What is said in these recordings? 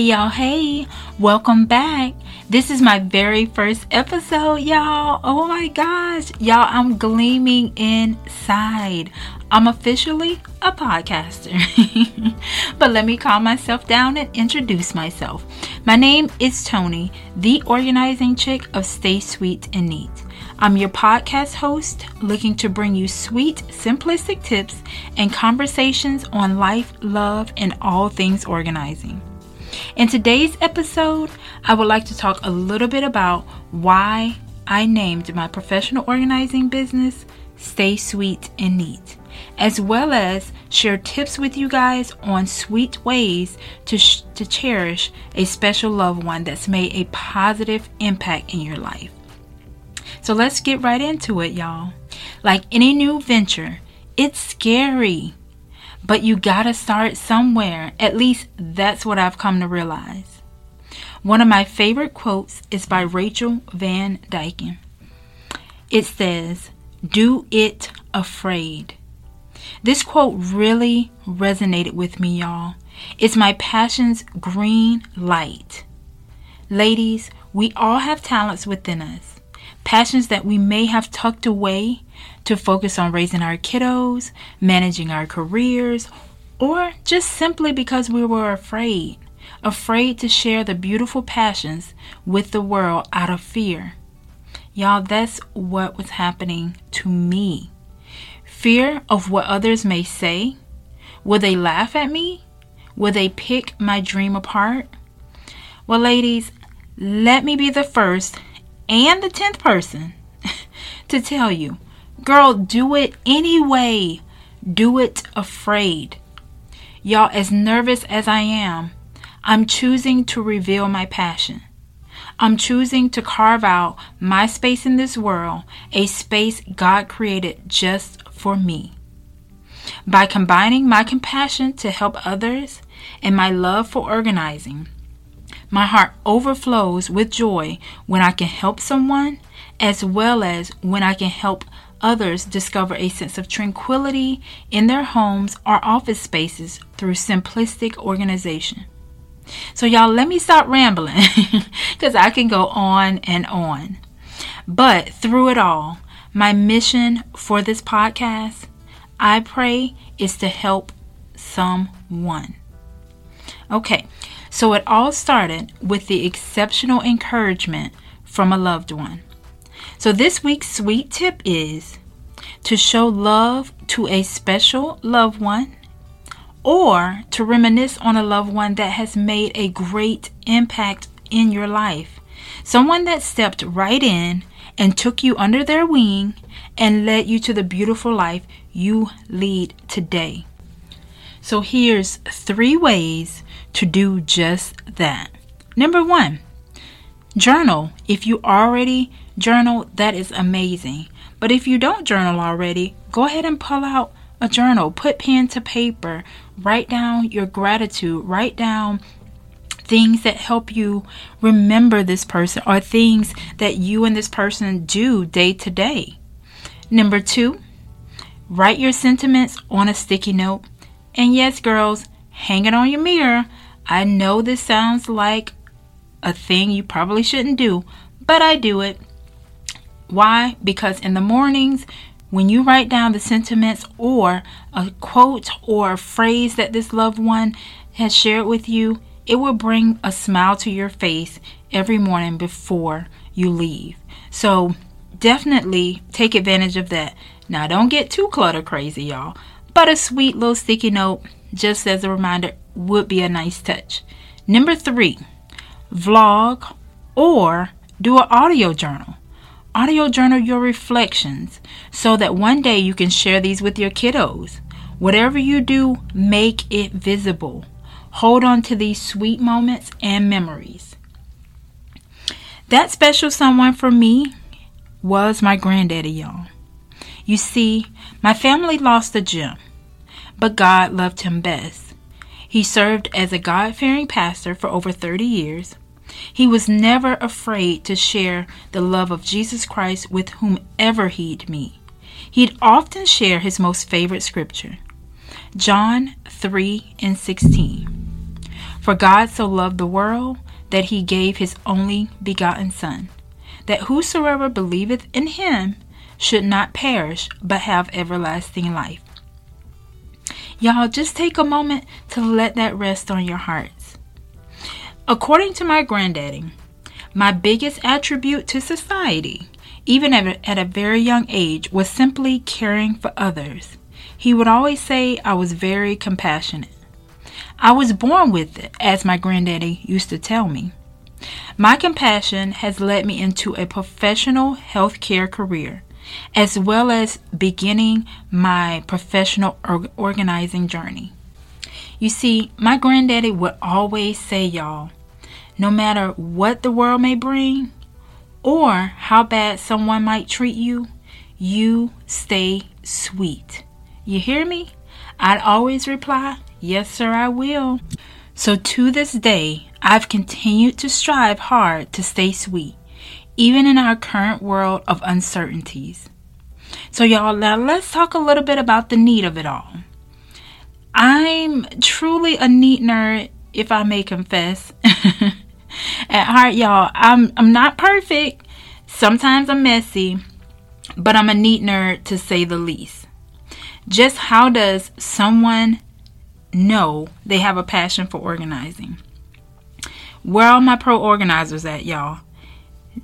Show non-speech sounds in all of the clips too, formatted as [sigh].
hey, y'all. Hey, welcome back. This is my very first episode, y'all. Oh my gosh, y'all, I'm gleaming inside. I'm officially a podcaster. [laughs] but let me calm myself down and introduce myself. My name is Tony, the organizing chick of Stay Sweet and Neat. I'm your podcast host, looking to bring you sweet, simplistic tips and conversations on life, love, and all things organizing. In today's episode, I would like to talk a little bit about why I named my professional organizing business Stay Sweet and Neat, as well as share tips with you guys on sweet ways to, sh- to cherish a special loved one that's made a positive impact in your life. So let's get right into it, y'all. Like any new venture, it's scary. But you gotta start somewhere. At least that's what I've come to realize. One of my favorite quotes is by Rachel Van Dyken. It says, Do it afraid. This quote really resonated with me, y'all. It's my passion's green light. Ladies, we all have talents within us, passions that we may have tucked away to focus on raising our kiddos, managing our careers, or just simply because we were afraid. Afraid to share the beautiful passions with the world out of fear. Y'all, that's what was happening to me. Fear of what others may say. Will they laugh at me? Will they pick my dream apart? Well, ladies, let me be the first and the tenth person [laughs] to tell you Girl, do it anyway. Do it afraid. Y'all, as nervous as I am, I'm choosing to reveal my passion. I'm choosing to carve out my space in this world, a space God created just for me. By combining my compassion to help others and my love for organizing, my heart overflows with joy when I can help someone as well as when I can help others discover a sense of tranquility in their homes or office spaces through simplistic organization. So, y'all, let me stop rambling [laughs] because I can go on and on. But through it all, my mission for this podcast, I pray, is to help someone. Okay, so it all started with the exceptional encouragement from a loved one. So, this week's sweet tip is to show love to a special loved one or to reminisce on a loved one that has made a great impact in your life. Someone that stepped right in and took you under their wing and led you to the beautiful life you lead today. So, here's three ways to do just that. Number one, journal. If you already journal, that is amazing. But if you don't journal already, go ahead and pull out a journal, put pen to paper, write down your gratitude, write down things that help you remember this person or things that you and this person do day to day. Number two, write your sentiments on a sticky note. And yes, girls, hang it on your mirror. I know this sounds like a thing you probably shouldn't do, but I do it. Why? Because in the mornings, when you write down the sentiments or a quote or a phrase that this loved one has shared with you, it will bring a smile to your face every morning before you leave. So definitely take advantage of that. Now, don't get too clutter crazy, y'all, but a sweet little sticky note, just as a reminder, would be a nice touch. Number three, vlog or do an audio journal. Audio journal your reflections so that one day you can share these with your kiddos. Whatever you do, make it visible. Hold on to these sweet moments and memories. That special someone for me was my granddaddy, y'all. You see, my family lost a gem, but God loved him best. He served as a God fearing pastor for over 30 years. He was never afraid to share the love of Jesus Christ with whomever he'd meet. He'd often share his most favorite scripture, John 3 and 16. For God so loved the world that he gave his only begotten Son, that whosoever believeth in him should not perish, but have everlasting life. Y'all, just take a moment to let that rest on your hearts. According to my granddaddy, my biggest attribute to society, even at a, very young age, was simply caring for others. He would always say I was very compassionate. I was born with it, as my granddaddy used to tell me. My compassion has led me into a professional healthcare career, as well as beginning my professional organizing journey. You see, my granddaddy would always say, y'all, no matter what the world may bring or how bad someone might treat you, you stay sweet. You hear me? I'd always reply, Yes, sir, I will. So to this day, I've continued to strive hard to stay sweet, even in our current world of uncertainties. So, y'all, now let's talk a little bit about the need of it all. I'm truly a neat nerd, if I may confess. [laughs] At heart, y'all, I'm I'm not perfect. Sometimes I'm messy, but I'm a neat nerd to say the least. Just how does someone know they have a passion for organizing. Where are my pro organizers at, y'all?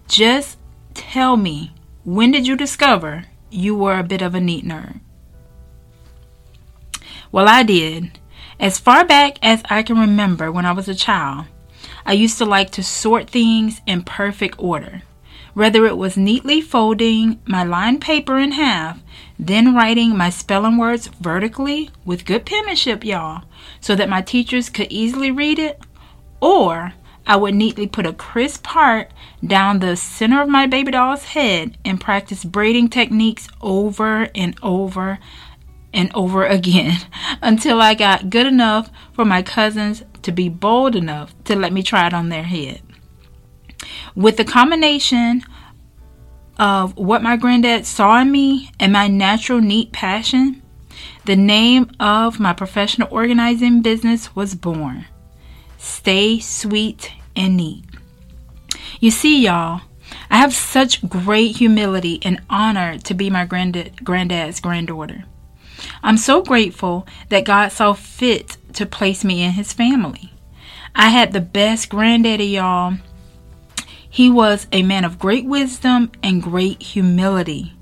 Just tell me, when did you discover you were a bit of a neat nerd? Well, I did. As far back as I can remember when I was a child, I used to like to sort things in perfect order. Whether it was neatly folding my lined paper in half then writing my spelling words vertically with good penmanship, y'all, so that my teachers could easily read it, or I would neatly put a crisp part down the center of my baby doll's head and practice braiding techniques over and over and over again [laughs] until I got good enough for my cousins to be bold enough to let me try it on their head. With the combination of what my granddad saw in me and my natural neat passion, the name of my professional organizing business was born. Stay sweet and neat. You see, y'all, I have such great humility and honor to be my granddad, granddad's granddaughter. I'm so grateful that God saw fit to place me in his family. I had the best granddaddy, y'all, he was a man of great wisdom and great humility.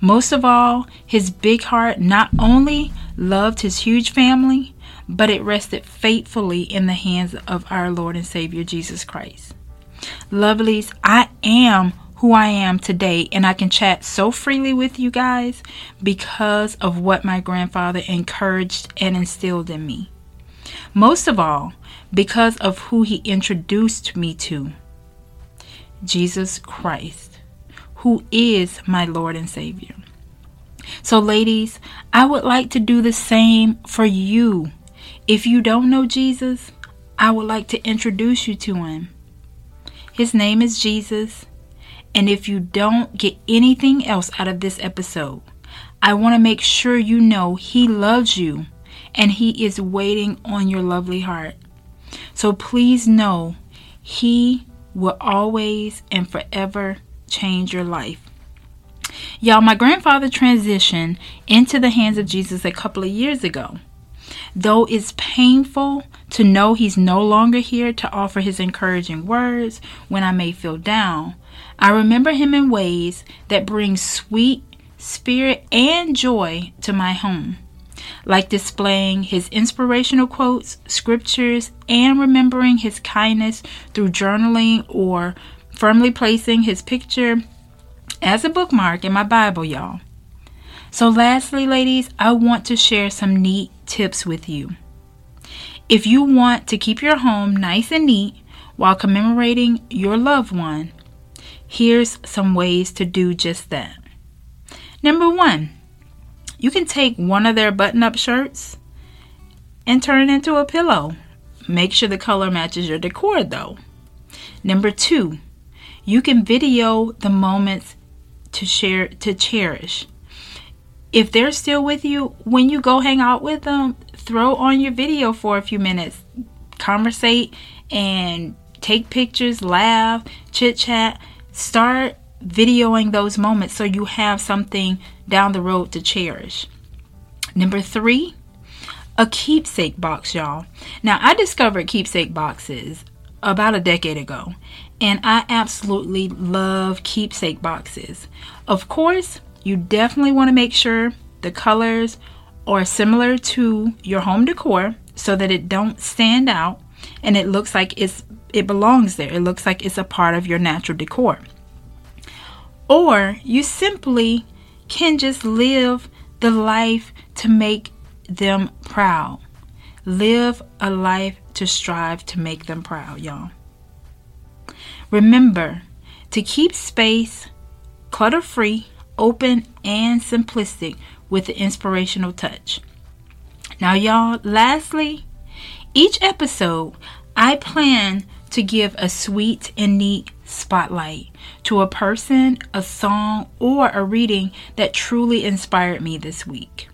Most of all, his big heart not only loved his huge family, but it rested faithfully in the hands of our Lord and Savior Jesus Christ. Lovelies, I am who I am today, and I can chat so freely with you guys because of what my grandfather encouraged and instilled in me. Most of all, because of who he introduced me to. Jesus Christ, who is my Lord and Savior. So, ladies, I would like to do the same for you. If you don't know Jesus, I would like to introduce you to him. His name is Jesus. And if you don't get anything else out of this episode, I want to make sure you know He loves you and He is waiting on your lovely heart. So please know He will always and forever change your life. Y'all, my grandfather transitioned into the hands of Jesus a couple of years ago. Though it's painful to know he's no longer here to offer his encouraging words when I may feel down, I remember him in ways that bring sweet spirit and joy to my home like displaying his inspirational quotes, scriptures, and remembering his kindness through journaling or firmly placing his picture as a bookmark in my Bible, y'all. So, lastly, ladies, I want to share some neat tips with you. If you want to keep your home nice and neat while commemorating your loved one, here's some ways to do just that. Number one, you can take one of their button up shirts and turn it into a pillow. Make sure the color matches your decor though. Number two, you can video the moments to share to cherish. If they're still with you when you go hang out with them, throw on your video for a few minutes. conversate and take pictures, laugh, chit chat. Start videoing those moments so you have something down the road to cherish. Number three, a keepsake box, y'all. Now, I discovered keepsake boxes about a decade ago, and I absolutely love keepsake boxes. Of course, you definitely want to make sure the colors are similar to your home decor so that it don't stand out and it looks like it's it belongs there. It looks like it's a part of your natural decor. Or you simply can just live the life to make them proud. Live a life to strive to make them proud, y'all. Remember to keep space clutter free, open, and simplistic with the inspirational touch. Now, y'all, lastly, each episode I plan to give a sweet and neat spotlight to a person, a song, or a reading that truly inspired me this week.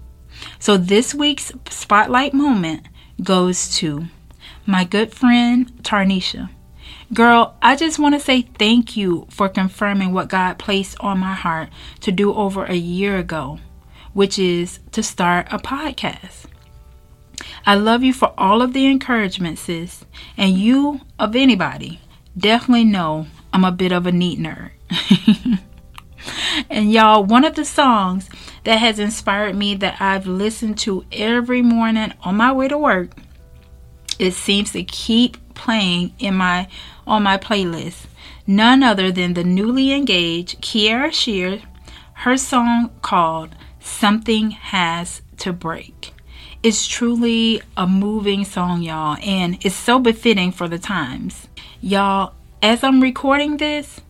So this week's spotlight moment goes to my good friend Tarnisha. Girl, I just want to say thank you for confirming what God placed on my heart to do over a year ago, which is to start a podcast. I love you for all of the encouragement, sis. And you, of anybody, definitely know I'm a bit of a neat nerd. [laughs] and y'all, one of the songs that has inspired me that I've listened to every morning on my way to work, it seems to keep playing in my on my playlist. None other than the newly engaged Kierra Sheard, her song called Something Has to Break. It's truly a moving song, y'all, and it's so befitting for the times. Y'all, as I'm recording this,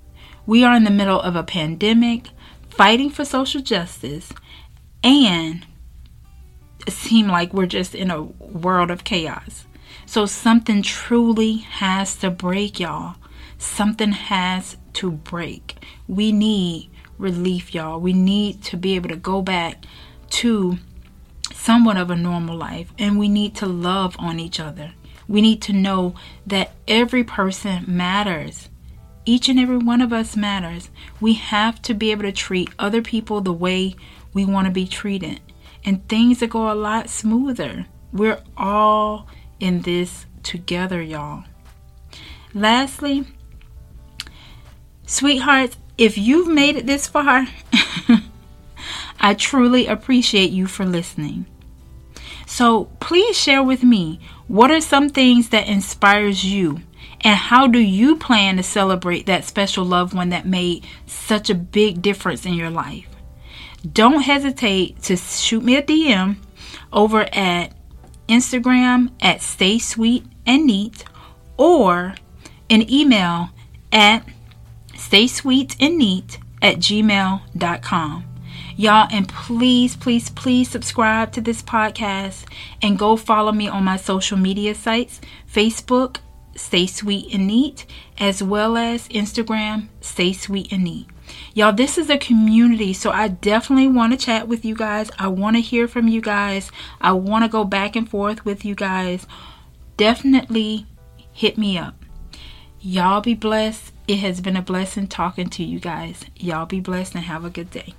we are in the middle of a pandemic, fighting for social justice, and it seems like we're just in a world of chaos. So something truly has to break, y'all. Something has to break. We need relief, y'all. We need to be able to go back to somewhat of a normal life and we need to love on each other. We need to know that every person matters. Each and every one of us matters. We have to be able to treat other people the way we want to be treated. And things will go a lot smoother. We're all in this together, y'all. Lastly, sweethearts, if you've made it this far, [laughs] I truly appreciate you for listening. So please share with me what are some things that inspires you and how do you plan to celebrate that special loved one that made such a big difference in your life? Don't hesitate to shoot me a DM over at Instagram at Stay Sweet and Neat or an email at Stay Sweet and Neat at gmail.com. Y'all, and please, please, please subscribe to this podcast and go follow me on my social media sites Facebook, Stay Sweet and Neat, as well as Instagram, Stay Sweet and Neat. Y'all, this is a community, so I definitely want to chat with you guys. I want to hear from you guys. I want to go back and forth with you guys. Definitely hit me up. Y'all be blessed. It has been a blessing talking to you guys. Y'all be blessed and have a good day.